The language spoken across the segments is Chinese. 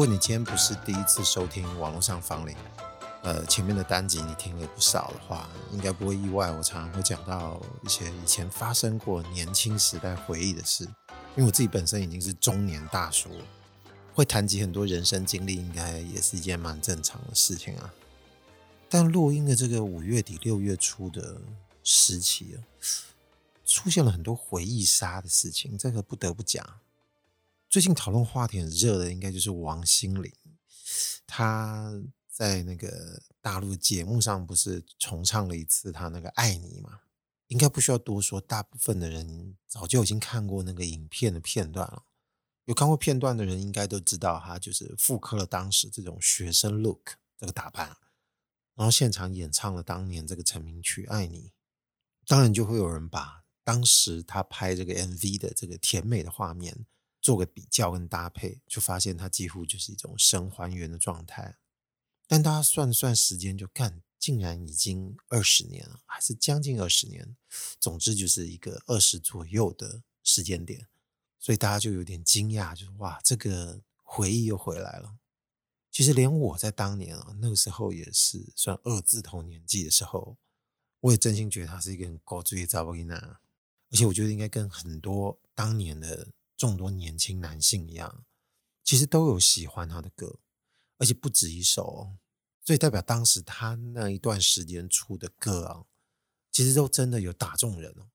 如果你今天不是第一次收听网络上芳邻，呃，前面的单集你听了不少的话，应该不会意外。我常常会讲到一些以前发生过年轻时代回忆的事，因为我自己本身已经是中年大叔，会谈及很多人生经历，应该也是一件蛮正常的事情啊。但录音的这个五月底六月初的时期啊，出现了很多回忆杀的事情，这个不得不讲。最近讨论话题很热的，应该就是王心凌。她在那个大陆节目上，不是重唱了一次她那个《爱你》吗？应该不需要多说，大部分的人早就已经看过那个影片的片段了。有看过片段的人，应该都知道，她就是复刻了当时这种学生 look 这个打扮，然后现场演唱了当年这个成名曲《爱你》。当然，就会有人把当时她拍这个 MV 的这个甜美的画面。做个比较跟搭配，就发现它几乎就是一种神还原的状态。但大家算算时间，就看竟然已经二十年了，还是将近二十年。总之就是一个二十左右的时间点，所以大家就有点惊讶，就是哇，这个回忆又回来了。其实连我在当年啊，那个时候也是算二字头年纪的时候，我也真心觉得他是一个很高追的查某囡仔，而且我觉得应该跟很多当年的。众多年轻男性一样，其实都有喜欢他的歌，而且不止一首哦。所以代表当时他那一段时间出的歌啊，其实都真的有打中人哦。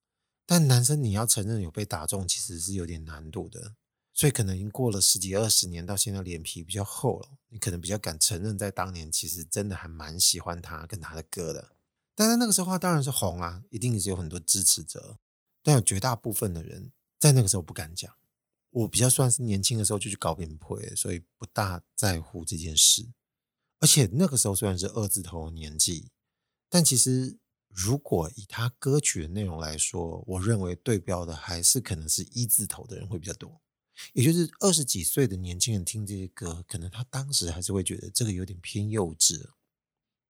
但男生你要承认有被打中，其实是有点难度的。所以可能已经过了十几二十年，到现在脸皮比较厚了，你可能比较敢承认，在当年其实真的还蛮喜欢他跟他的歌的。但是那个时候他当然是红啊，一定是有很多支持者，但有绝大部分的人在那个时候不敢讲。我比较算是年轻的时候就去搞饼铺，所以不大在乎这件事。而且那个时候虽然是二字头年纪，但其实如果以他歌曲的内容来说，我认为对标的还是可能是一字头的人会比较多。也就是二十几岁的年轻人听这些歌，可能他当时还是会觉得这个有点偏幼稚。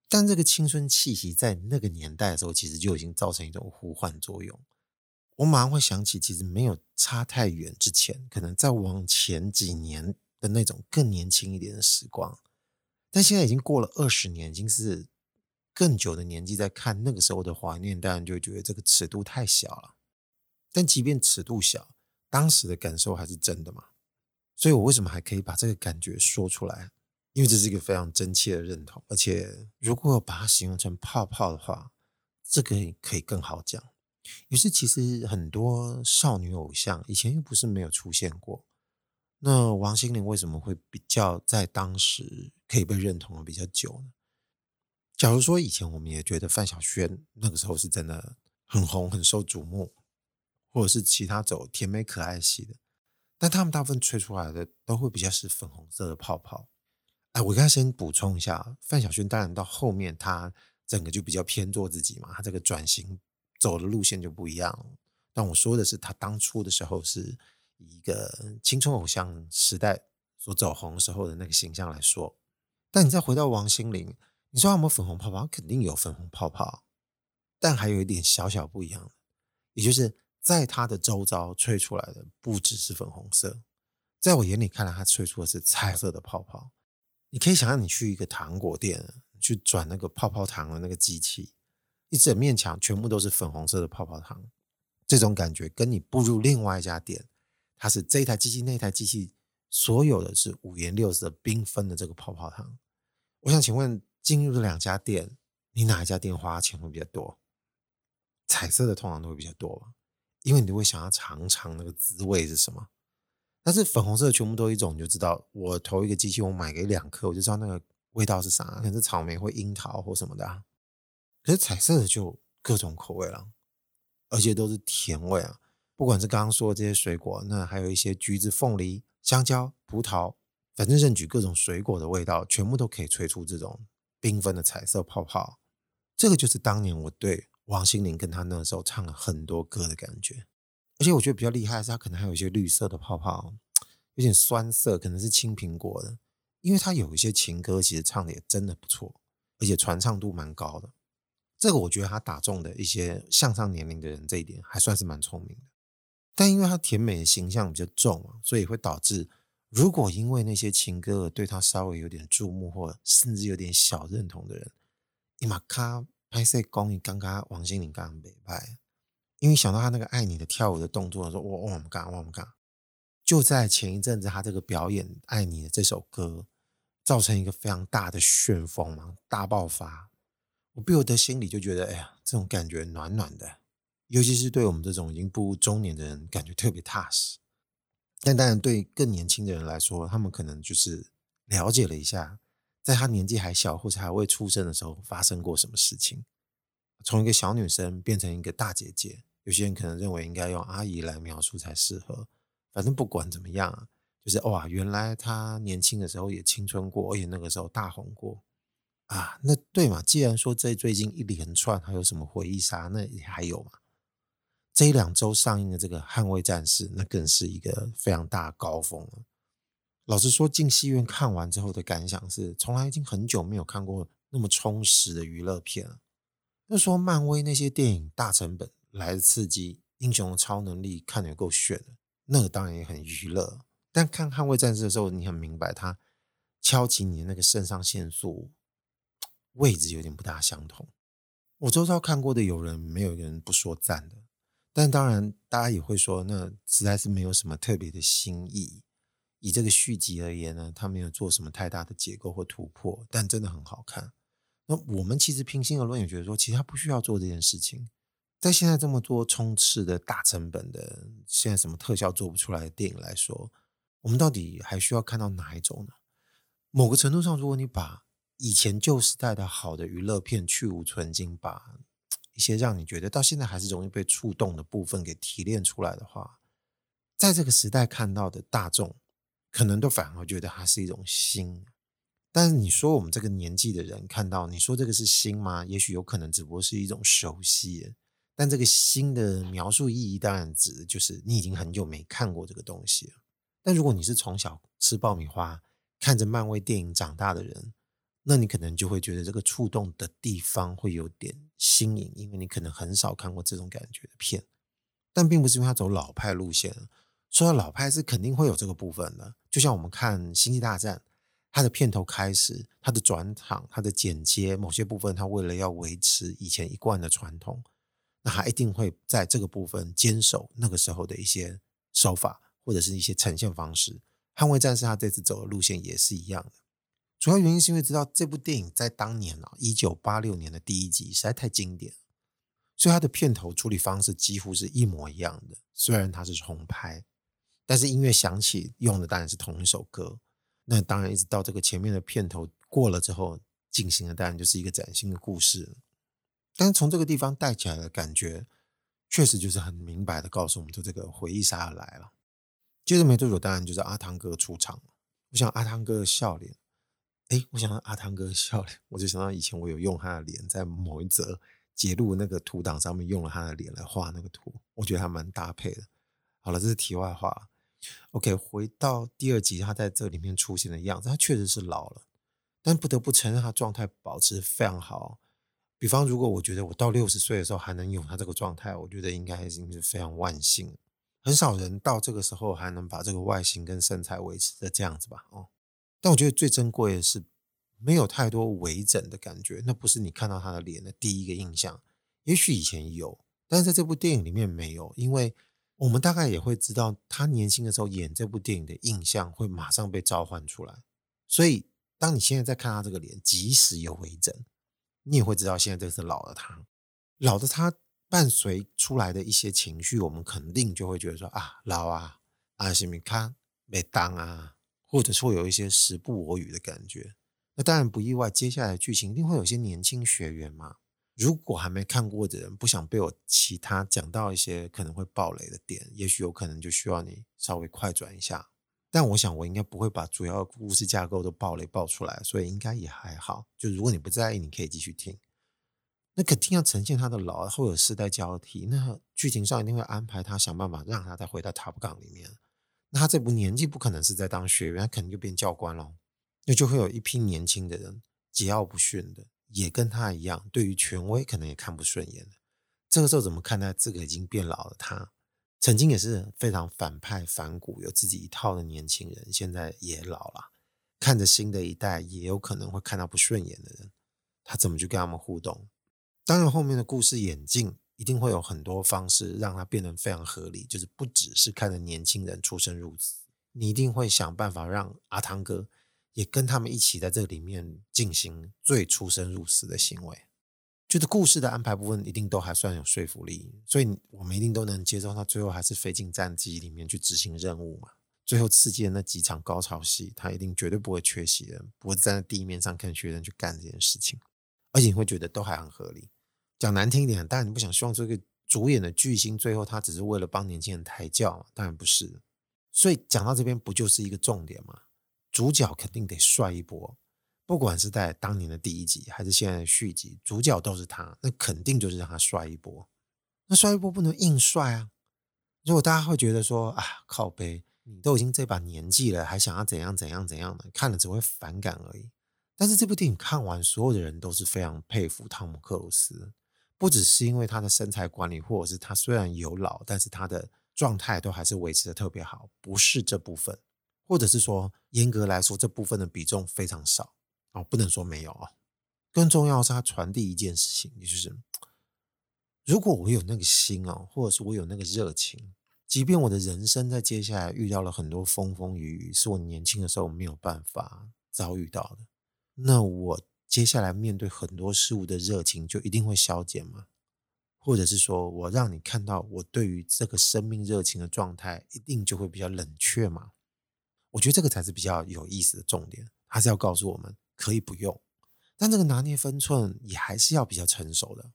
但这个青春气息在那个年代的时候，其实就已经造成一种呼唤作用。我马上会想起，其实没有差太远之前，可能再往前几年的那种更年轻一点的时光，但现在已经过了二十年，已经是更久的年纪，在看那个时候的怀念，当然就觉得这个尺度太小了。但即便尺度小，当时的感受还是真的嘛。所以我为什么还可以把这个感觉说出来？因为这是一个非常真切的认同，而且如果把它形容成泡泡的话，这个可以更好讲。于是，其实很多少女偶像以前又不是没有出现过。那王心凌为什么会比较在当时可以被认同的比较久呢？假如说以前我们也觉得范晓萱那个时候是真的很红、很受瞩目，或者是其他走甜美可爱系的，但他们大部分吹出来的都会比较是粉红色的泡泡。哎，我刚才先补充一下，范晓萱当然到后面她整个就比较偏做自己嘛，她这个转型。走的路线就不一样，但我说的是他当初的时候是以一个青春偶像时代所走红时候的那个形象来说。但你再回到王心凌，你说他有没有粉红泡泡？肯定有粉红泡泡，但还有一点小小不一样，也就是在他的周遭吹出来的不只是粉红色，在我眼里看来，他吹出的是彩色的泡泡。你可以想象，你去一个糖果店去转那个泡泡糖的那个机器。一整面墙全部都是粉红色的泡泡糖，这种感觉跟你步入另外一家店，它是这台机器那台机器，所有的是五颜六色缤纷的这个泡泡糖。我想请问，进入这两家店，你哪一家店花钱会比较多？彩色的通常都会比较多，因为你会想要尝尝那个滋味是什么。但是粉红色的全部都一种，你就知道，我投一个机器，我买给两颗，我就知道那个味道是啥，可能是草莓或樱桃或什么的。可是彩色的就各种口味了，而且都是甜味啊！不管是刚刚说的这些水果，那还有一些橘子、凤梨、香蕉、葡萄，反正任举各种水果的味道，全部都可以吹出这种缤纷的彩色泡泡。这个就是当年我对王心凌跟她那时候唱了很多歌的感觉。而且我觉得比较厉害的是，她可能还有一些绿色的泡泡，有点酸涩，可能是青苹果的。因为她有一些情歌，其实唱的也真的不错，而且传唱度蛮高的。这个我觉得他打中的一些向上年龄的人，这一点还算是蛮聪明的。但因为他甜美的形象比较重，所以会导致如果因为那些情歌对他稍微有点注目，或甚至有点小认同的人，伊玛卡拍摄公益刚刚王心凌刚刚被拍，因为想到他那个爱你的跳舞的动作，说我我们干我们干，就在前一阵子，他这个表演《爱你》的这首歌，造成一个非常大的旋风嘛，大爆发。我不由得心里就觉得，哎呀，这种感觉暖暖的，尤其是对我们这种已经步入中年的人，感觉特别踏实。但当然，对更年轻的人来说，他们可能就是了解了一下，在他年纪还小或者还未出生的时候发生过什么事情，从一个小女生变成一个大姐姐。有些人可能认为应该用阿姨来描述才适合。反正不管怎么样，就是哇，原来他年轻的时候也青春过，而且那个时候大红过啊。那对嘛？既然说这最近一连串还有什么回忆杀，那还有嘛。这一两周上映的这个《捍卫战士》，那更是一个非常大高峰了。老实说，进戏院看完之后的感想是，从来已经很久没有看过那么充实的娱乐片了。要说漫威那些电影大成本来的刺激，英雄的超能力看得够炫的，那个当然也很娱乐。但看《捍卫战士》的时候，你很明白，他敲起你的那个肾上腺素位置有点不大相同。我周遭看过的有人，没有一个人不说赞的。但当然，大家也会说，那实在是没有什么特别的新意。以这个续集而言呢，他没有做什么太大的结构或突破，但真的很好看。那我们其实平心而论，也觉得说，其实他不需要做这件事情。在现在这么多充斥的大成本的，现在什么特效做不出来的电影来说，我们到底还需要看到哪一种呢？某个程度上，如果你把以前旧时代的好的娱乐片去无存菁，把一些让你觉得到现在还是容易被触动的部分给提炼出来的话，在这个时代看到的大众，可能都反而觉得它是一种新。但是你说我们这个年纪的人看到，你说这个是新吗？也许有可能只不过是一种熟悉。但这个新的描述意义，当然指的就是你已经很久没看过这个东西了。但如果你是从小吃爆米花、看着漫威电影长大的人，那你可能就会觉得这个触动的地方会有点新颖，因为你可能很少看过这种感觉的片，但并不是因为他走老派路线。说到老派是肯定会有这个部分的，就像我们看《星际大战》，它的片头开始，它的转场，它的剪接，某些部分它为了要维持以前一贯的传统，那它一定会在这个部分坚守那个时候的一些手法或者是一些呈现方式。《捍卫战士》他这次走的路线也是一样的。主要原因是因为知道这部电影在当年啊，一九八六年的第一集实在太经典，所以它的片头处理方式几乎是一模一样的。虽然它是重拍，但是音乐响起用的当然是同一首歌。那当然一直到这个前面的片头过了之后，进行的当然就是一个崭新的故事。但是从这个地方带起来的感觉，确实就是很明白的告诉我们说，这个回忆杀要来了。接着没多久，当然就是阿汤哥出场了。我想阿汤哥的笑脸。哎，我想到阿汤哥笑脸，我就想到以前我有用他的脸在某一则截录那个图档上面用了他的脸来画那个图，我觉得还蛮搭配的。好了，这是题外话。OK，回到第二集，他在这里面出现的样子，他确实是老了，但不得不承认他状态保持非常好。比方，如果我觉得我到六十岁的时候还能有他这个状态，我觉得应该已经是非常万幸。很少人到这个时候还能把这个外形跟身材维持的这样子吧？哦。但我觉得最珍贵的是没有太多微整的感觉，那不是你看到他的脸的第一个印象。也许以前有，但是在这部电影里面没有，因为我们大概也会知道他年轻的时候演这部电影的印象会马上被召唤出来。所以当你现在在看他这个脸，即使有微整，你也会知道现在这是老的他，老的他伴随出来的一些情绪，我们肯定就会觉得说啊，老啊，阿西米卡没当啊。或者说有一些时不我与的感觉，那当然不意外。接下来剧情一定会有些年轻学员嘛。如果还没看过的人，不想被我其他讲到一些可能会爆雷的点，也许有可能就需要你稍微快转一下。但我想我应该不会把主要故事架构都爆雷爆出来，所以应该也还好。就如果你不在意，你可以继续听。那肯定要呈现他的老，会有世代交替，那剧情上一定会安排他想办法让他再回到 Top Gun 里面。他这部年纪不可能是在当学员，他肯定就变教官了。那就会有一批年轻的人桀骜不驯的，也跟他一样，对于权威可能也看不顺眼。这个时候怎么看待这个已经变老的他？曾经也是非常反派反骨、有自己一套的年轻人，现在也老了，看着新的一代，也有可能会看到不顺眼的人，他怎么去跟他们互动？当然，后面的故事演进一定会有很多方式让它变得非常合理，就是不只是看着年轻人出生入死，你一定会想办法让阿汤哥也跟他们一起在这里面进行最出生入死的行为。觉得故事的安排部分一定都还算有说服力，所以我们一定都能接受他最后还是飞进战机里面去执行任务嘛。最后刺激的那几场高潮戏，他一定绝对不会缺席的，不会站在地面上看学生去干这件事情，而且你会觉得都还很合理。讲难听一点，当然你不想希望这个主演的巨星最后他只是为了帮年轻人抬轿，当然不是。所以讲到这边不就是一个重点吗？主角肯定得帅一波。不管是在当年的第一集，还是现在的续集，主角都是他，那肯定就是让他帅一波。那帅一波不能硬帅啊！如果大家会觉得说啊，靠背，你都已经这把年纪了，还想要怎样怎样怎样的，看了只会反感而已。但是这部电影看完，所有的人都是非常佩服汤姆克鲁斯，不只是因为他的身材管理，或者是他虽然有老，但是他的状态都还是维持的特别好，不是这部分，或者是说严格来说，这部分的比重非常少。哦，不能说没有啊。更重要的是，他传递一件事情，也就是，如果我有那个心哦，或者是我有那个热情，即便我的人生在接下来遇到了很多风风雨雨，是我年轻的时候没有办法遭遇到的，那我接下来面对很多事物的热情就一定会消减吗？或者是说我让你看到我对于这个生命热情的状态，一定就会比较冷却吗？我觉得这个才是比较有意思的重点，还是要告诉我们。可以不用，但这个拿捏分寸也还是要比较成熟的。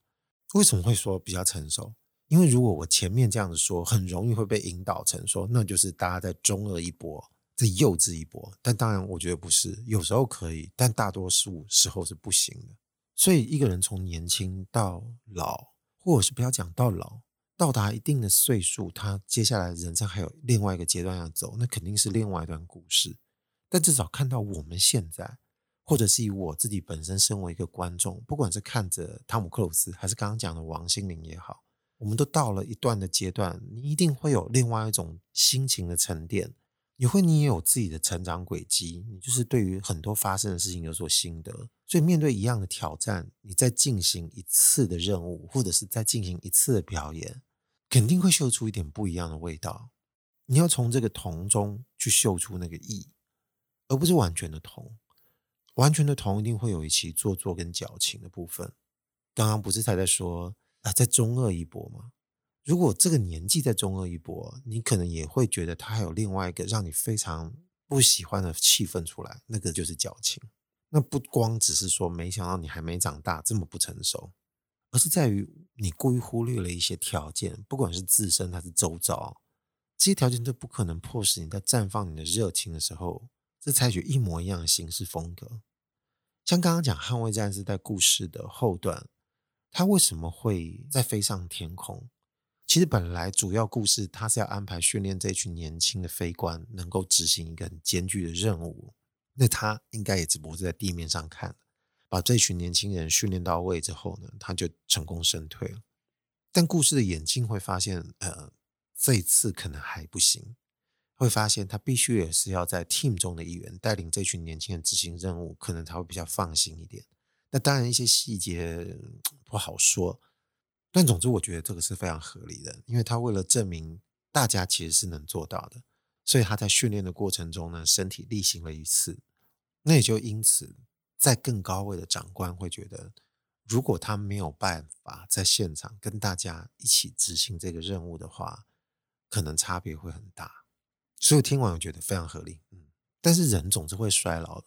为什么会说比较成熟？因为如果我前面这样子说，很容易会被引导成说，那就是大家在中二一波，在幼稚一波。但当然，我觉得不是，有时候可以，但大多数时候是不行的。所以，一个人从年轻到老，或者是不要讲到老，到达一定的岁数，他接下来人生还有另外一个阶段要走，那肯定是另外一段故事。但至少看到我们现在。或者是以我自己本身身为一个观众，不管是看着汤姆克鲁斯，还是刚刚讲的王心凌也好，我们都到了一段的阶段，你一定会有另外一种心情的沉淀，也会你也有自己的成长轨迹，你就是对于很多发生的事情有所心得，所以面对一样的挑战，你再进行一次的任务，或者是再进行一次的表演，肯定会嗅出一点不一样的味道。你要从这个同中去嗅出那个异，而不是完全的同。完全的同一定会有一期做作跟矫情的部分。刚刚不是才在说啊，在中二一波吗？如果这个年纪在中二一波，你可能也会觉得他还有另外一个让你非常不喜欢的气氛出来，那个就是矫情。那不光只是说没想到你还没长大这么不成熟，而是在于你故意忽略了一些条件，不管是自身还是周遭，这些条件都不可能迫使你在绽放你的热情的时候，是采取一模一样的形式风格，像刚刚讲《捍卫战士》在故事的后段，他为什么会再飞上天空？其实本来主要故事他是要安排训练这群年轻的飞官，能够执行一个很艰巨的任务。那他应该也只不过是在地面上看，把这群年轻人训练到位之后呢，他就成功身退了。但故事的演进会发现，呃，这一次可能还不行。会发现他必须也是要在 team 中的一员，带领这群年轻人执行任务，可能他会比较放心一点。那当然一些细节不好说，但总之我觉得这个是非常合理的，因为他为了证明大家其实是能做到的，所以他在训练的过程中呢，身体力行了一次。那也就因此，在更高位的长官会觉得，如果他没有办法在现场跟大家一起执行这个任务的话，可能差别会很大。所以听完我觉得非常合理，嗯，但是人总是会衰老的。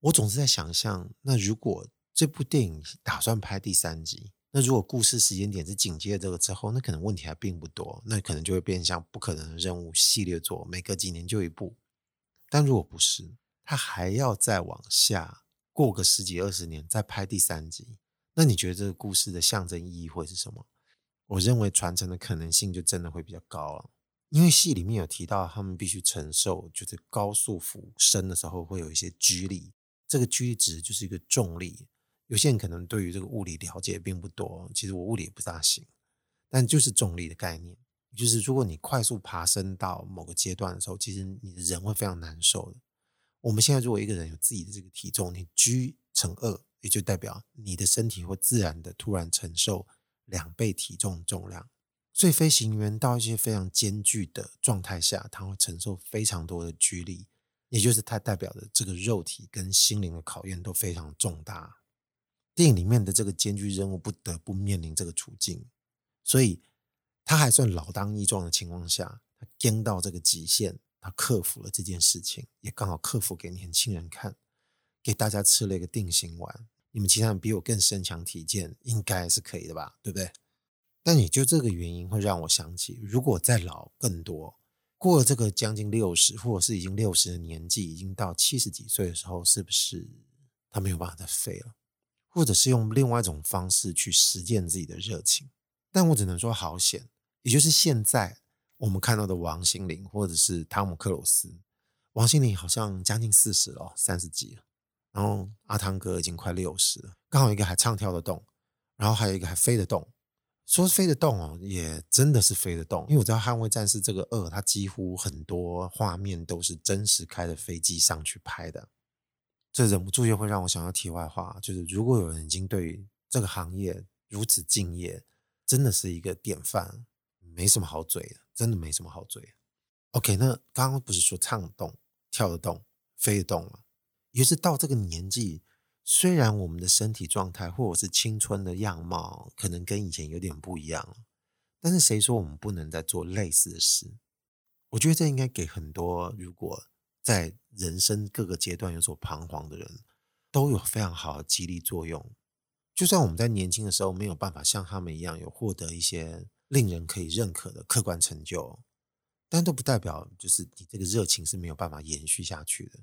我总是在想象，那如果这部电影打算拍第三集，那如果故事时间点是紧接着这个之后，那可能问题还并不多，那可能就会变像不可能的任务系列作，每隔几年就一部。但如果不是，他还要再往下过个十几二十年再拍第三集，那你觉得这个故事的象征意义会是什么？我认为传承的可能性就真的会比较高了。因为戏里面有提到，他们必须承受就是高速俯身的时候会有一些拘力，这个 G 值就是一个重力。有些人可能对于这个物理了解并不多，其实我物理也不大行，但就是重力的概念。就是如果你快速爬升到某个阶段的时候，其实你的人会非常难受的。我们现在如果一个人有自己的这个体重，你 G 乘二，也就代表你的身体会自然的突然承受两倍体重重量。所以飞行员到一些非常艰巨的状态下，他会承受非常多的 G 力，也就是它代表的这个肉体跟心灵的考验都非常重大。电影里面的这个艰巨任务不得不面临这个处境，所以他还算老当益壮的情况下，他撑到这个极限，他克服了这件事情，也刚好克服给年轻人看，给大家吃了一个定心丸。你们其他人比我更身强体健，应该是可以的吧？对不对？但也就这个原因会让我想起，如果再老更多，过了这个将近六十，或者是已经六十的年纪，已经到七十几岁的时候，是不是他没有办法再飞了？或者是用另外一种方式去实践自己的热情，但我只能说好险。也就是现在我们看到的王心凌，或者是汤姆克鲁斯，王心凌好像将近四十了，三十几了，然后阿汤哥已经快六十了，刚好一个还唱跳得动，然后还有一个还飞得动。说飞得动哦，也真的是飞得动，因为我知道《捍卫战士》这个二，它几乎很多画面都是真实开的飞机上去拍的。这忍不住又会让我想到题外话，就是如果有人已经对这个行业如此敬业，真的是一个典范，没什么好嘴的，真的没什么好嘴。OK，那刚刚不是说唱得动、跳得动、飞得动吗？于是到这个年纪，虽然我们的身体状态或者是青春的样貌可能跟以前有点不一样，但是谁说我们不能再做类似的事？我觉得这应该给很多如果。在人生各个阶段有所彷徨的人，都有非常好的激励作用。就算我们在年轻的时候没有办法像他们一样有获得一些令人可以认可的客观成就，但都不代表就是你这个热情是没有办法延续下去的。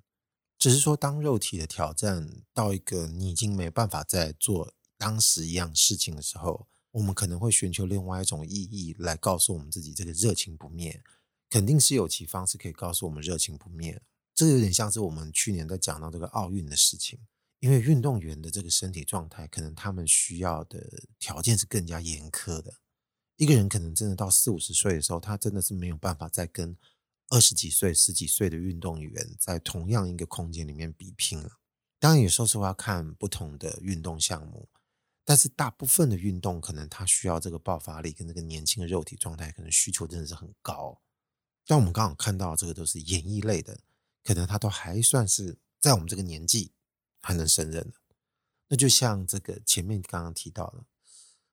只是说，当肉体的挑战到一个你已经没办法再做当时一样事情的时候，我们可能会寻求另外一种意义来告诉我们自己，这个热情不灭，肯定是有其方式可以告诉我们热情不灭。这有点像是我们去年在讲到这个奥运的事情，因为运动员的这个身体状态，可能他们需要的条件是更加严苛的。一个人可能真的到四五十岁的时候，他真的是没有办法再跟二十几岁、十几岁的运动员在同样一个空间里面比拼了。当然，有时候是要看不同的运动项目，但是大部分的运动可能他需要这个爆发力跟这个年轻的肉体状态，可能需求真的是很高。但我们刚好看到这个都是演艺类的。可能他都还算是在我们这个年纪还能胜任的，那就像这个前面刚刚提到的，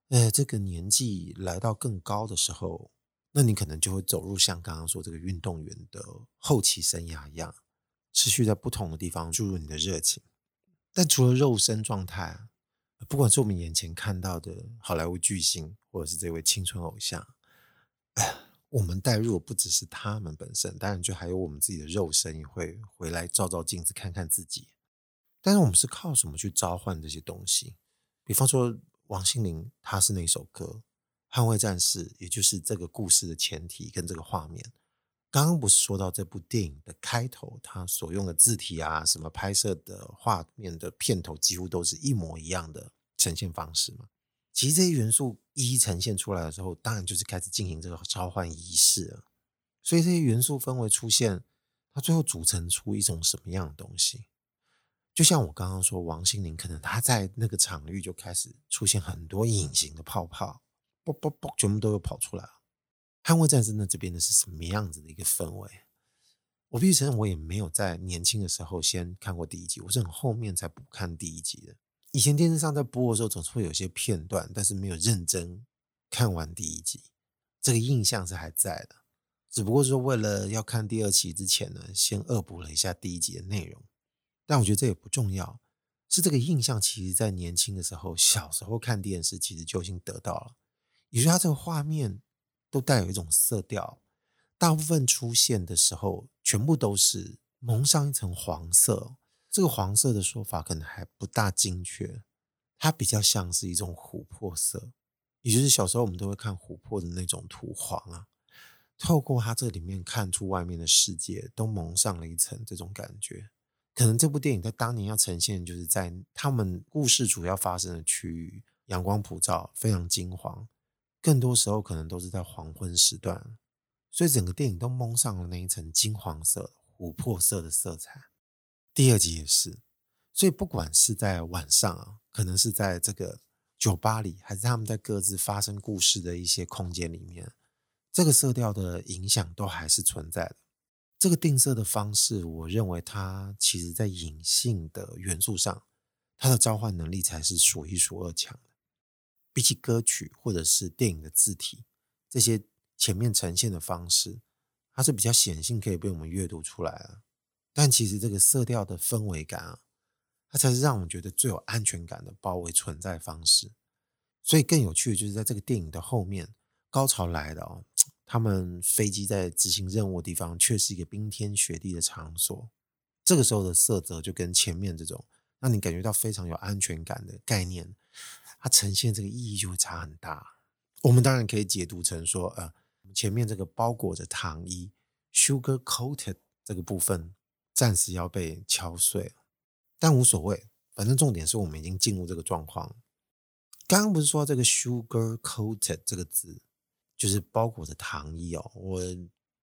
呃，这个年纪来到更高的时候，那你可能就会走入像刚刚说这个运动员的后期生涯一样，持续在不同的地方注入你的热情。但除了肉身状态，不管是我们眼前看到的好莱坞巨星，或者是这位青春偶像，我们带入不只是他们本身，当然就还有我们自己的肉身也会回来照照镜子看看自己。但是我们是靠什么去召唤这些东西？比方说王心凌，她是那首歌《捍卫战士》，也就是这个故事的前提跟这个画面。刚刚不是说到这部电影的开头，它所用的字体啊，什么拍摄的画面的片头，几乎都是一模一样的呈现方式吗？其实这些元素一一呈现出来的时候，当然就是开始进行这个召唤仪式了。所以这些元素氛围出现，它最后组成出一种什么样的东西？就像我刚刚说，王心凌可能她在那个场域就开始出现很多隐形的泡泡，啵啵啵，全部都有跑出来了。捍卫战士那这边的是什么样子的一个氛围？我必须承认，我也没有在年轻的时候先看过第一集，我是很后面才补看第一集的。以前电视上在播的时候，总是会有些片段，但是没有认真看完第一集，这个印象是还在的。只不过说为了要看第二期之前呢，先恶补了一下第一集的内容。但我觉得这也不重要，是这个印象，其实在年轻的时候，小时候看电视，其实就已经得到了。也就是它这个画面都带有一种色调，大部分出现的时候，全部都是蒙上一层黄色。这个黄色的说法可能还不大精确，它比较像是一种琥珀色，也就是小时候我们都会看琥珀的那种土黄啊。透过它这里面看出外面的世界，都蒙上了一层这种感觉。可能这部电影在当年要呈现，就是在他们故事主要发生的区域，阳光普照，非常金黄，更多时候可能都是在黄昏时段，所以整个电影都蒙上了那一层金黄色、琥珀色的色彩。第二集也是，所以不管是在晚上啊，可能是在这个酒吧里，还是他们在各自发生故事的一些空间里面，这个色调的影响都还是存在的。这个定色的方式，我认为它其实在隐性的元素上，它的召唤能力才是数一数二强的。比起歌曲或者是电影的字体，这些前面呈现的方式，它是比较显性可以被我们阅读出来的。但其实这个色调的氛围感啊，它才是让我们觉得最有安全感的包围存在方式。所以更有趣的就是在这个电影的后面，高潮来了哦。他们飞机在执行任务的地方，却是一个冰天雪地的场所。这个时候的色泽就跟前面这种让你感觉到非常有安全感的概念，它呈现这个意义就会差很大。我们当然可以解读成说，呃，前面这个包裹着糖衣 （sugar coated） 这个部分暂时要被敲碎了，但无所谓，反正重点是我们已经进入这个状况。刚刚不是说这个 sugar coated 这个字？就是包裹着糖衣哦，我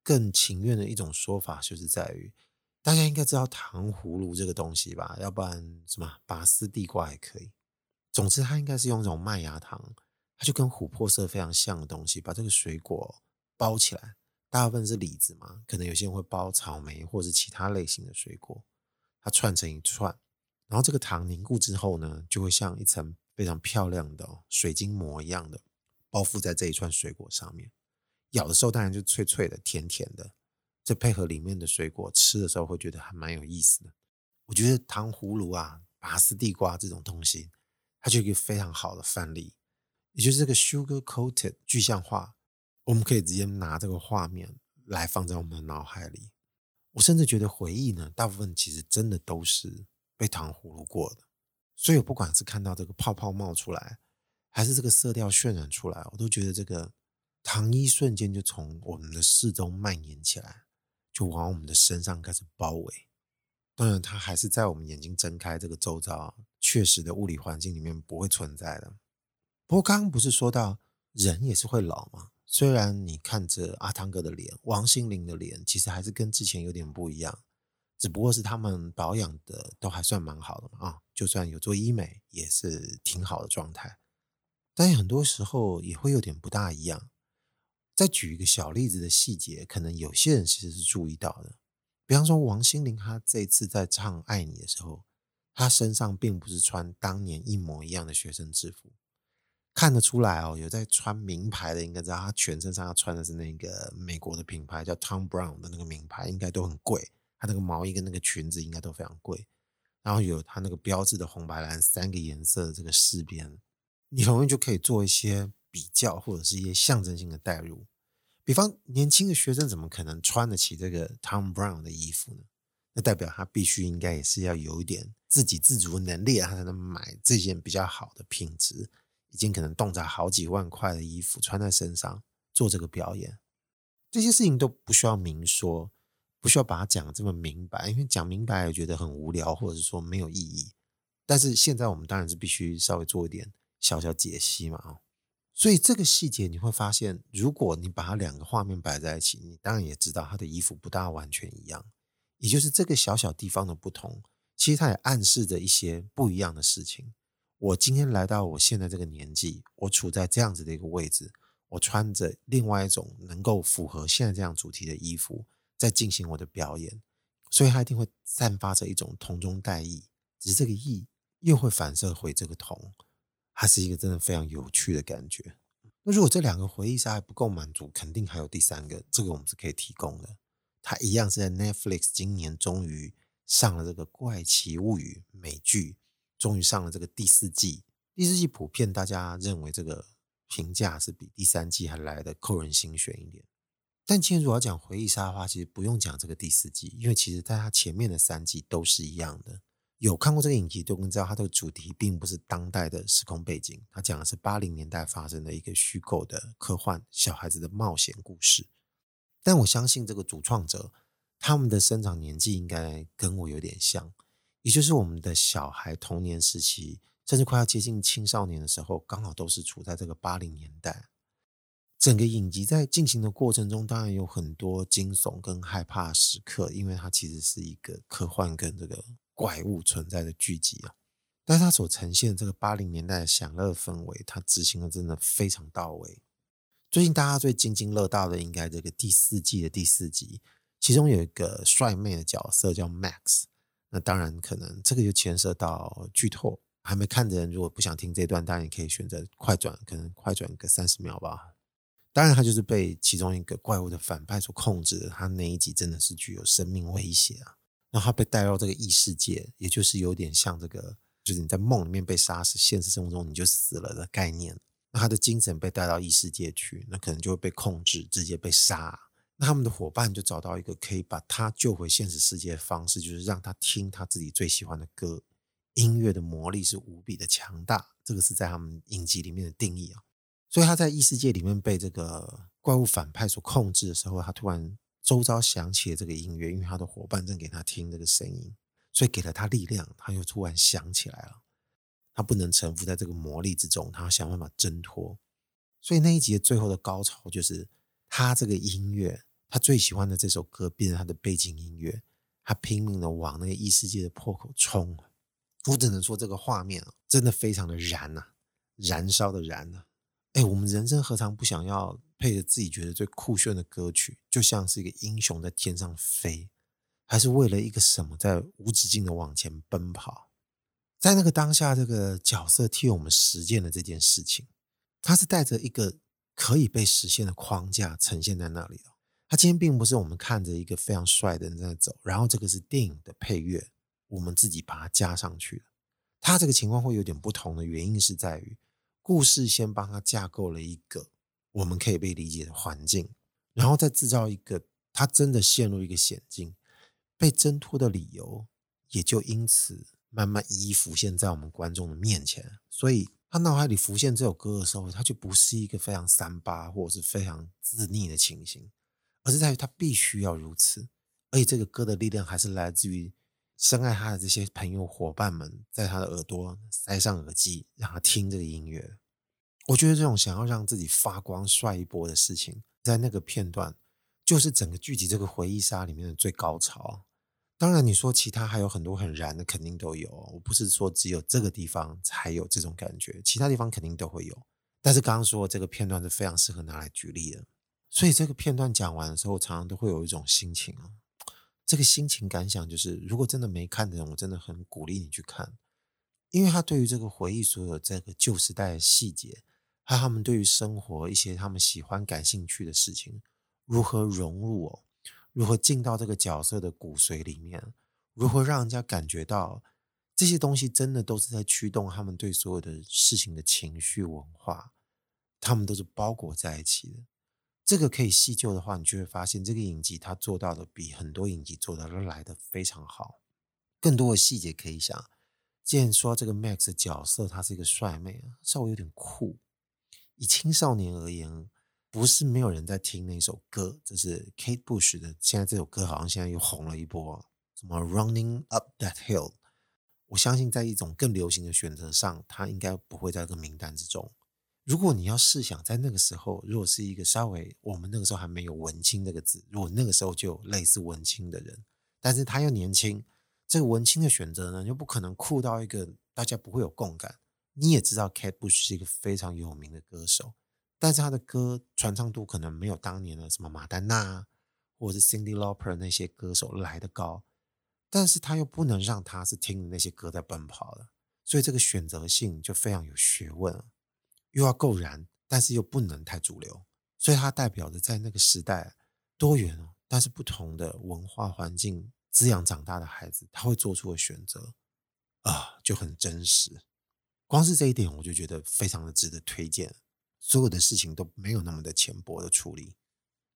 更情愿的一种说法就是在于，大家应该知道糖葫芦这个东西吧？要不然什么拔丝地瓜也可以。总之，它应该是用这种麦芽糖，它就跟琥珀色非常像的东西，把这个水果包起来。大部分是李子嘛，可能有些人会包草莓或是其他类型的水果，它串成一串，然后这个糖凝固之后呢，就会像一层非常漂亮的水晶膜一样的。包覆在这一串水果上面，咬的时候当然就脆脆的、甜甜的。这配合里面的水果，吃的时候会觉得还蛮有意思的。我觉得糖葫芦啊、拔丝地瓜这种东西，它就一个非常好的范例，也就是这个 sugar coated 具象化，我们可以直接拿这个画面来放在我们的脑海里。我甚至觉得回忆呢，大部分其实真的都是被糖葫芦过的。所以我不管是看到这个泡泡冒出来，还是这个色调渲染出来，我都觉得这个糖衣瞬间就从我们的四周蔓延起来，就往我们的身上开始包围。当然，它还是在我们眼睛睁开这个周遭确实的物理环境里面不会存在的。不过，刚刚不是说到人也是会老吗？虽然你看着阿汤哥的脸、王心凌的脸，其实还是跟之前有点不一样，只不过是他们保养的都还算蛮好的嘛。啊，就算有做医美，也是挺好的状态。但很多时候也会有点不大一样。再举一个小例子的细节，可能有些人其实是注意到的。比方说，王心凌她这次在唱《爱你》的时候，她身上并不是穿当年一模一样的学生制服，看得出来哦，有在穿名牌的，应该知道他全身上要穿的是那个美国的品牌叫 Tom Brown 的那个名牌，应该都很贵。他那个毛衣跟那个裙子应该都非常贵。然后有他那个标志的红白蓝三个颜色的这个饰边。你容易就可以做一些比较，或者是一些象征性的代入。比方，年轻的学生怎么可能穿得起这个 Tom Brown 的衣服呢？那代表他必须应该也是要有一点自给自足的能力，他才能买这件比较好的品质，已经可能动辄好几万块的衣服穿在身上做这个表演。这些事情都不需要明说，不需要把它讲这么明白，因为讲明白也觉得很无聊，或者是说没有意义。但是现在我们当然是必须稍微做一点。小小解析嘛，所以这个细节你会发现，如果你把它两个画面摆在一起，你当然也知道他的衣服不大完全一样，也就是这个小小地方的不同，其实它也暗示着一些不一样的事情。我今天来到我现在这个年纪，我处在这样子的一个位置，我穿着另外一种能够符合现在这样主题的衣服，在进行我的表演，所以它一定会散发着一种同中带异，只是这个异又会反射回这个同。它是一个真的非常有趣的感觉。那如果这两个回忆杀还不够满足，肯定还有第三个，这个我们是可以提供的。它一样是在 Netflix 今年终于上了这个《怪奇物语》美剧，终于上了这个第四季。第四季普遍大家认为这个评价是比第三季还来的扣人心弦一点。但今天如果要讲回忆杀的话，其实不用讲这个第四季，因为其实在它前面的三季都是一样的。有看过这个影集，都知道它的主题并不是当代的时空背景，它讲的是八零年代发生的一个虚构的科幻小孩子的冒险故事。但我相信这个主创者，他们的生长年纪应该跟我有点像，也就是我们的小孩童年时期，甚至快要接近青少年的时候，刚好都是处在这个八零年代。整个影集在进行的过程中，当然有很多惊悚跟害怕时刻，因为它其实是一个科幻跟这个怪物存在的剧集啊。但是它所呈现的这个八零年代的享乐氛围，它执行的真的非常到位。最近大家最津津乐道的，应该这个第四季的第四集，其中有一个帅妹的角色叫 Max。那当然，可能这个就牵涉到剧透，还没看的人如果不想听这段，当然也可以选择快转，可能快转个三十秒吧。当然，他就是被其中一个怪物的反派所控制的。他那一集真的是具有生命威胁啊！那他被带到这个异世界，也就是有点像这个，就是你在梦里面被杀死，现实生活中你就死了的概念。那他的精神被带到异世界去，那可能就会被控制，直接被杀。那他们的伙伴就找到一个可以把他救回现实世界的方式，就是让他听他自己最喜欢的歌。音乐的魔力是无比的强大，这个是在他们影集里面的定义啊。所以他在异世界里面被这个怪物反派所控制的时候，他突然周遭响起了这个音乐，因为他的伙伴正给他听这个声音，所以给了他力量，他又突然想起来了，他不能臣服在这个魔力之中，他要想办法挣脱。所以那一集的最后的高潮就是他这个音乐，他最喜欢的这首歌变成他的背景音乐，他拼命的往那个异世界的破口冲。我只能说这个画面，真的非常的燃呐，燃烧的燃呐。哎，我们人生何尝不想要配着自己觉得最酷炫的歌曲，就像是一个英雄在天上飞，还是为了一个什么在无止境的往前奔跑？在那个当下，这个角色替我们实践了这件事情，他是带着一个可以被实现的框架呈现在那里的。他今天并不是我们看着一个非常帅的人在走，然后这个是电影的配乐，我们自己把它加上去的。他这个情况会有点不同的原因是在于。故事先帮他架构了一个我们可以被理解的环境，然后再制造一个他真的陷入一个险境，被挣脱的理由也就因此慢慢一一浮现在我们观众的面前。所以他脑海里浮现这首歌的时候，他就不是一个非常三八或者是非常自溺的情形，而是在于他必须要如此。而且这个歌的力量还是来自于。深爱他的这些朋友伙伴们，在他的耳朵塞上耳机，让他听这个音乐。我觉得这种想要让自己发光帅一波的事情，在那个片段，就是整个剧集这个回忆杀里面的最高潮。当然，你说其他还有很多很燃的，肯定都有。我不是说只有这个地方才有这种感觉，其他地方肯定都会有。但是刚刚说的这个片段是非常适合拿来举例的。所以这个片段讲完的时候，我常常都会有一种心情啊。这个心情感想就是，如果真的没看的人，我真的很鼓励你去看，因为他对于这个回忆所有这个旧时代的细节，还有他们对于生活一些他们喜欢感兴趣的事情，如何融入哦，如何进到这个角色的骨髓里面，如何让人家感觉到这些东西真的都是在驱动他们对所有的事情的情绪文化，他们都是包裹在一起的。这个可以细究的话，你就会发现这个影集它做到的比很多影集做到的来得非常好。更多的细节可以想，既然说这个 Max 角色，她是一个帅妹啊，稍微有点酷。以青少年而言，不是没有人在听那首歌，就是 Kate Bush 的。现在这首歌好像现在又红了一波，什么 Running Up That Hill。我相信在一种更流行的选择上，它应该不会在这个名单之中。如果你要试想在那个时候，如果是一个稍微我们那个时候还没有文青这个字，如果那个时候就有类似文青的人，但是他又年轻，这个文青的选择呢，又不可能酷到一个大家不会有共感。你也知道，Kate Bush 是一个非常有名的歌手，但是他的歌传唱度可能没有当年的什么马丹娜或者是 Cindy Lauper 那些歌手来得高，但是他又不能让他是听那些歌在奔跑的，所以这个选择性就非常有学问。又要够燃，但是又不能太主流，所以它代表着在那个时代多元哦，但是不同的文化环境滋养长大的孩子，他会做出的选择啊，就很真实。光是这一点，我就觉得非常的值得推荐。所有的事情都没有那么的浅薄的处理，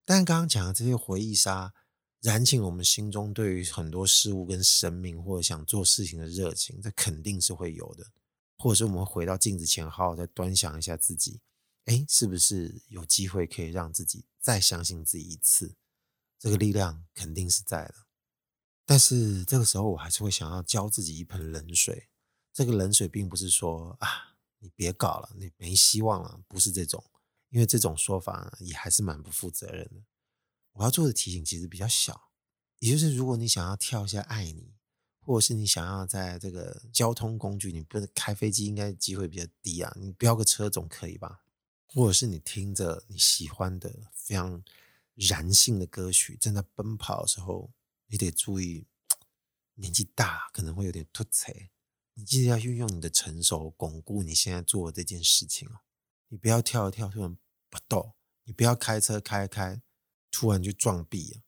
但刚刚讲的这些回忆杀，燃起我们心中对于很多事物跟生命或者想做事情的热情，这肯定是会有的。或者是我们回到镜子前，好好再端详一下自己，哎，是不是有机会可以让自己再相信自己一次？这个力量肯定是在的。但是这个时候，我还是会想要浇自己一盆冷水。这个冷水并不是说啊，你别搞了，你没希望了，不是这种，因为这种说法也还是蛮不负责任的。我要做的提醒其实比较小，也就是如果你想要跳一下爱你，或者是你想要在这个交通工具，你不是开飞机，应该机会比较低啊，你飙个车总可以吧？或者是你听着你喜欢的非常燃性的歌曲，正在奔跑的时候，你得注意，年纪大可能会有点突兀。你记得要运用你的成熟，巩固你现在做的这件事情哦。你不要跳一跳，突然不动；你不要开车开开，突然就撞壁了。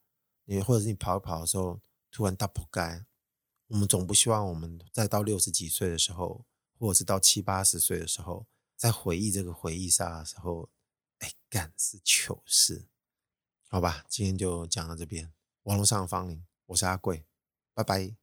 你或者是你跑一跑的时候，突然大扑街。我们总不希望我们再到六十几岁的时候，或者是到七八十岁的时候，在回忆这个回忆杀的时候，哎，干是糗事。好吧，今天就讲到这边。网络上的芳邻，我是阿贵，拜拜。